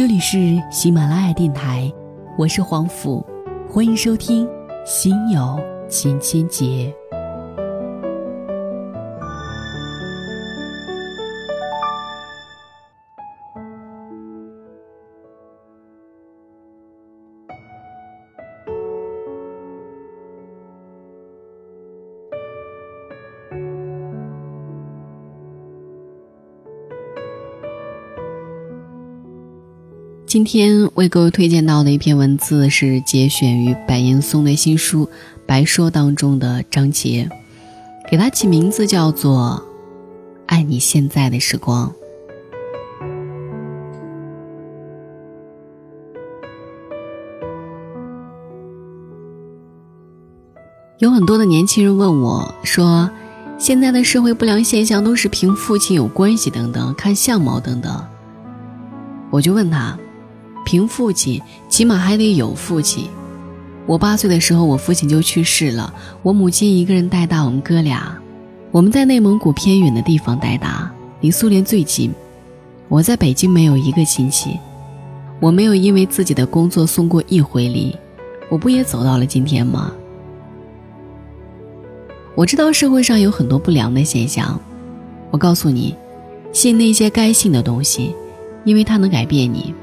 这里是喜马拉雅电台，我是黄甫，欢迎收听《心有千千结》。今天为各位推荐到的一篇文字是节选于白岩松的新书《白说》当中的章节，给它起名字叫做“爱你现在的时光”。有很多的年轻人问我说：“现在的社会不良现象都是凭父亲有关系等等，看相貌等等。”我就问他。凭父亲，起码还得有父亲。我八岁的时候，我父亲就去世了，我母亲一个人带大我们哥俩。我们在内蒙古偏远的地方带大，离苏联最近。我在北京没有一个亲戚，我没有因为自己的工作送过一回礼，我不也走到了今天吗？我知道社会上有很多不良的现象，我告诉你，信那些该信的东西，因为它能改变你。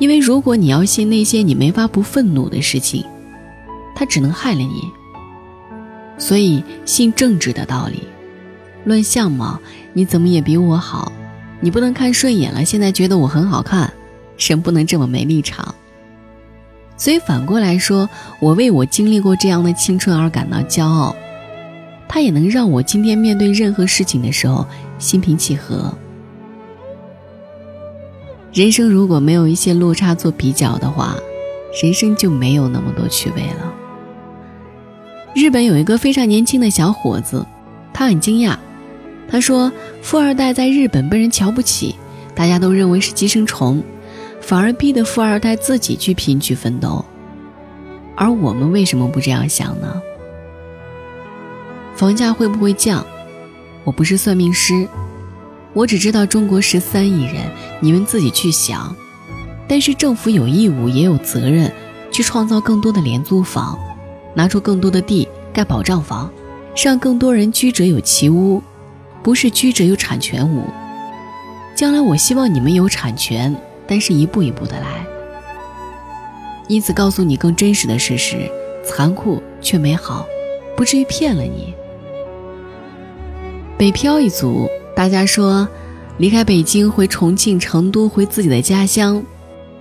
因为如果你要信那些你没法不愤怒的事情，它只能害了你。所以信正直的道理。论相貌，你怎么也比我好，你不能看顺眼了，现在觉得我很好看，人不能这么没立场。所以反过来说，我为我经历过这样的青春而感到骄傲，它也能让我今天面对任何事情的时候心平气和。人生如果没有一些落差做比较的话，人生就没有那么多趣味了。日本有一个非常年轻的小伙子，他很惊讶，他说：“富二代在日本被人瞧不起，大家都认为是寄生虫，反而逼得富二代自己去拼去奋斗。而我们为什么不这样想呢？房价会不会降？我不是算命师。”我只知道中国十三亿人，你们自己去想。但是政府有义务也有责任，去创造更多的廉租房，拿出更多的地盖保障房，让更多人居者有其屋，不是居者有产权屋。将来我希望你们有产权，但是一步一步的来。因此告诉你更真实的事实，残酷却美好，不至于骗了你。北漂一族。大家说，离开北京回重庆、成都，回自己的家乡，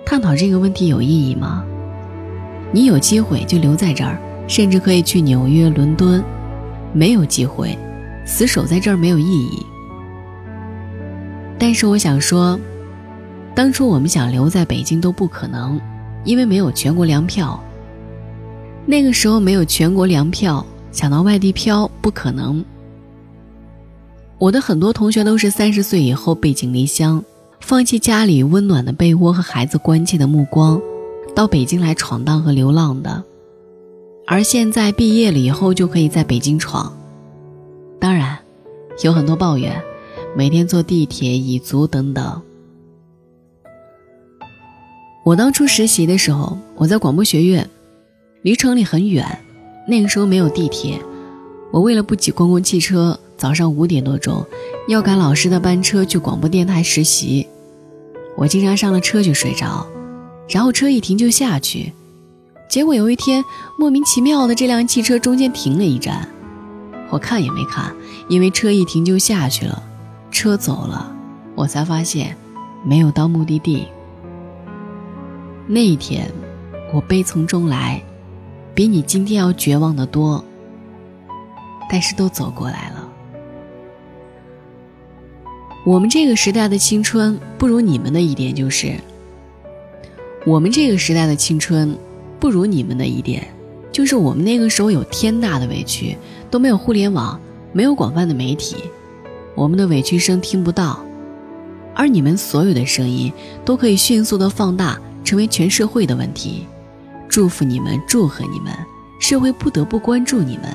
探讨这个问题有意义吗？你有机会就留在这儿，甚至可以去纽约、伦敦；没有机会，死守在这儿没有意义。但是我想说，当初我们想留在北京都不可能，因为没有全国粮票。那个时候没有全国粮票，想到外地漂不可能。我的很多同学都是三十岁以后背井离乡，放弃家里温暖的被窝和孩子关切的目光，到北京来闯荡和流浪的。而现在毕业了以后就可以在北京闯，当然，有很多抱怨，每天坐地铁蚁足等等。我当初实习的时候，我在广播学院，离城里很远，那个时候没有地铁，我为了不挤公共汽车。早上五点多钟，要赶老师的班车去广播电台实习，我经常上了车就睡着，然后车一停就下去，结果有一天莫名其妙的这辆汽车中间停了一站，我看也没看，因为车一停就下去了，车走了，我才发现没有到目的地。那一天，我悲从中来，比你今天要绝望的多，但是都走过来了。我们这个时代的青春不如你们的一点就是，我们这个时代的青春不如你们的一点，就是我们那个时候有天大的委屈，都没有互联网，没有广泛的媒体，我们的委屈声听不到，而你们所有的声音都可以迅速的放大，成为全社会的问题。祝福你们，祝贺你们，社会不得不关注你们，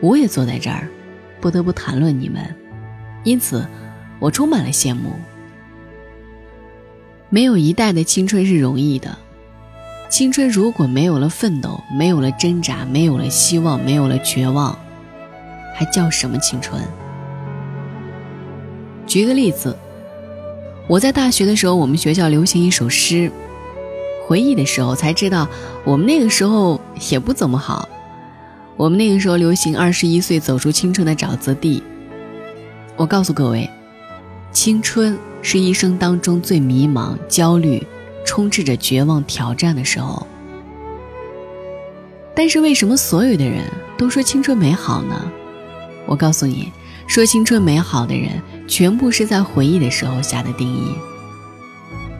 我也坐在这儿，不得不谈论你们，因此。我充满了羡慕。没有一代的青春是容易的。青春如果没有了奋斗，没有了挣扎，没有了希望，没有了绝望，还叫什么青春？举个例子，我在大学的时候，我们学校流行一首诗，回忆的时候才知道，我们那个时候也不怎么好。我们那个时候流行“二十一岁走出青春的沼泽地”。我告诉各位，青春是一生当中最迷茫、焦虑。充斥着绝望挑战的时候，但是为什么所有的人都说青春美好呢？我告诉你，说青春美好的人，全部是在回忆的时候下的定义。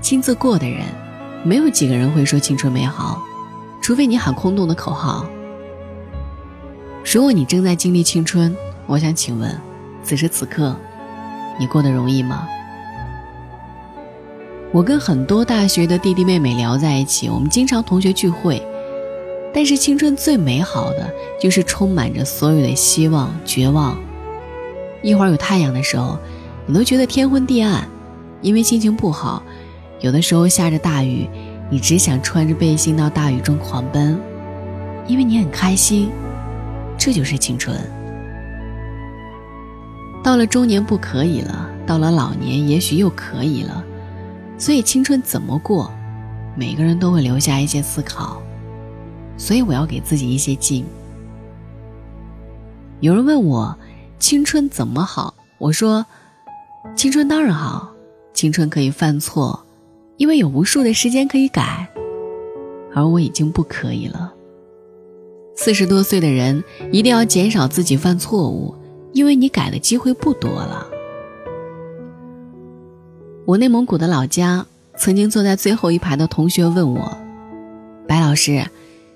亲自过的人，没有几个人会说青春美好，除非你喊空洞的口号。如果你正在经历青春，我想请问，此时此刻，你过得容易吗？我跟很多大学的弟弟妹妹聊在一起，我们经常同学聚会。但是青春最美好的就是充满着所有的希望、绝望。一会儿有太阳的时候，你都觉得天昏地暗，因为心情不好；有的时候下着大雨，你只想穿着背心到大雨中狂奔，因为你很开心。这就是青春。到了中年不可以了，到了老年也许又可以了。所以青春怎么过，每个人都会留下一些思考。所以我要给自己一些劲。有人问我，青春怎么好？我说，青春当然好，青春可以犯错，因为有无数的时间可以改。而我已经不可以了。四十多岁的人一定要减少自己犯错误，因为你改的机会不多了。我内蒙古的老家，曾经坐在最后一排的同学问我：“白老师，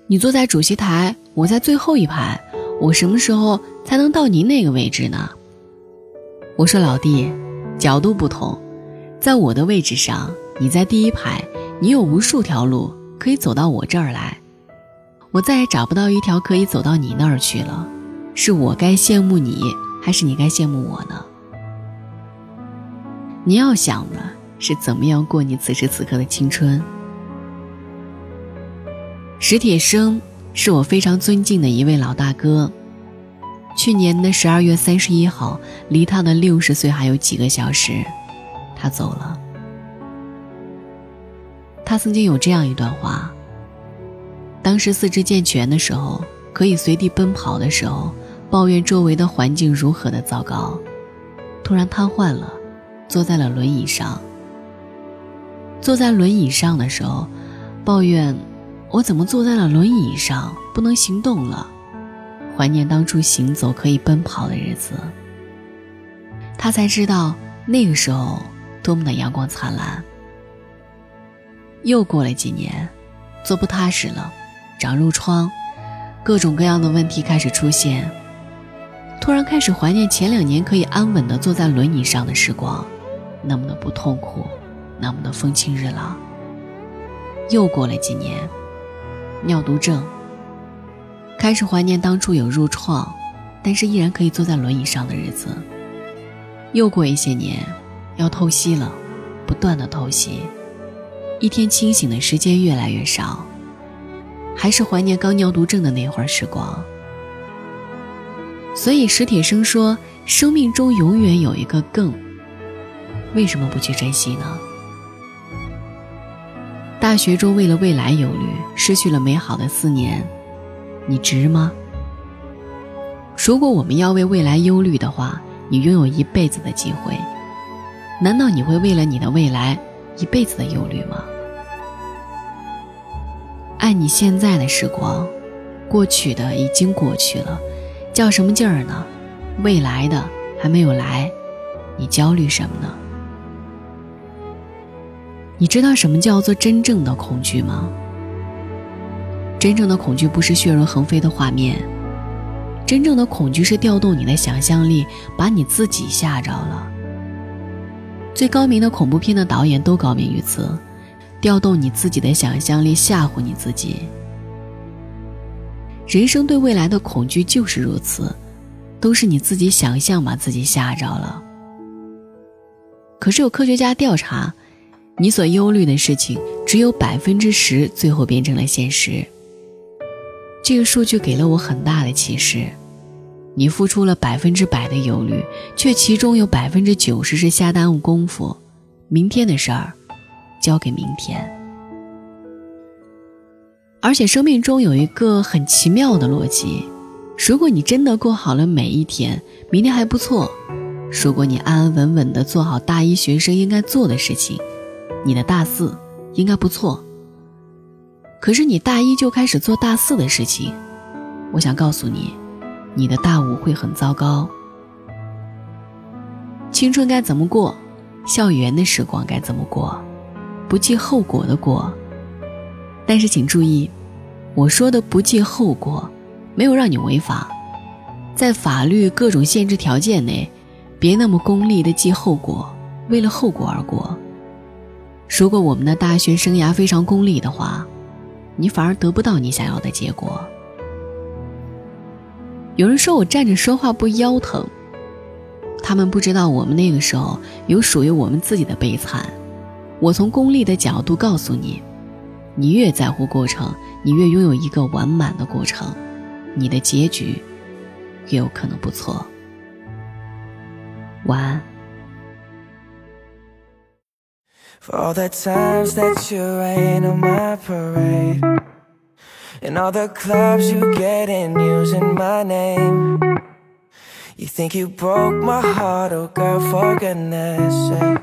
你坐在主席台，我在最后一排，我什么时候才能到您那个位置呢？”我说：“老弟，角度不同，在我的位置上，你在第一排，你有无数条路可以走到我这儿来，我再也找不到一条可以走到你那儿去了，是我该羡慕你，还是你该羡慕我呢？”你要想的是怎么样过你此时此刻的青春。史铁生是我非常尊敬的一位老大哥。去年的十二月三十一号，离他的六十岁还有几个小时，他走了。他曾经有这样一段话：当时四肢健全的时候，可以随地奔跑的时候，抱怨周围的环境如何的糟糕，突然瘫痪了。坐在了轮椅上。坐在轮椅上的时候，抱怨：“我怎么坐在了轮椅上，不能行动了？”怀念当初行走可以奔跑的日子。他才知道那个时候多么的阳光灿烂。又过了几年，坐不踏实了，长褥疮，各种各样的问题开始出现。突然开始怀念前两年可以安稳的坐在轮椅上的时光。那么的不痛苦，那么的风清日朗。又过了几年，尿毒症，开始怀念当初有褥疮，但是依然可以坐在轮椅上的日子。又过一些年，要透析了，不断的透析，一天清醒的时间越来越少，还是怀念刚尿毒症的那会儿时光。所以史铁生说，生命中永远有一个更。为什么不去珍惜呢？大学中为了未来忧虑，失去了美好的四年，你值吗？如果我们要为未来忧虑的话，你拥有一辈子的机会，难道你会为了你的未来一辈子的忧虑吗？爱你现在的时光，过去的已经过去了，较什么劲儿呢？未来的还没有来，你焦虑什么呢？你知道什么叫做真正的恐惧吗？真正的恐惧不是血肉横飞的画面，真正的恐惧是调动你的想象力，把你自己吓着了。最高明的恐怖片的导演都高明于此，调动你自己的想象力，吓唬你自己。人生对未来的恐惧就是如此，都是你自己想象把自己吓着了。可是有科学家调查。你所忧虑的事情只有百分之十最后变成了现实。这个数据给了我很大的启示：你付出了百分之百的忧虑，却其中有百分之九十是瞎耽误功夫。明天的事儿，交给明天。而且生命中有一个很奇妙的逻辑：如果你真的过好了每一天，明天还不错；如果你安安稳稳的做好大一学生应该做的事情。你的大四应该不错，可是你大一就开始做大四的事情，我想告诉你，你的大五会很糟糕。青春该怎么过？校园的时光该怎么过？不计后果的过。但是请注意，我说的不计后果，没有让你违法，在法律各种限制条件内，别那么功利的计后果，为了后果而过。如果我们的大学生涯非常功利的话，你反而得不到你想要的结果。有人说我站着说话不腰疼，他们不知道我们那个时候有属于我们自己的悲惨。我从功利的角度告诉你，你越在乎过程，你越拥有一个完满的过程，你的结局越有可能不错。晚安。For all the times that you rain on my parade And all the clubs you get in using my name You think you broke my heart, oh girl, for goodness sake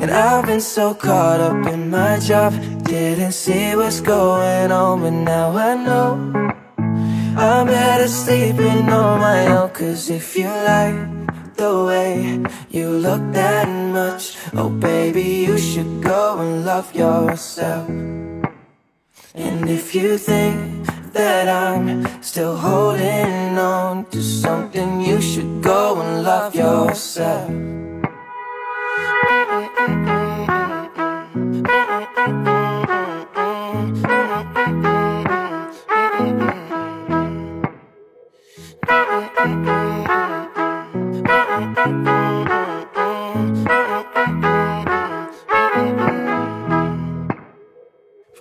And I've been so caught up in my job, didn't see what's going on, but now I know. I'm better sleeping on my own Cause if you like the way you look that much Oh baby, you should go and love yourself And if you think that I'm still holding on to something You should go and love yourself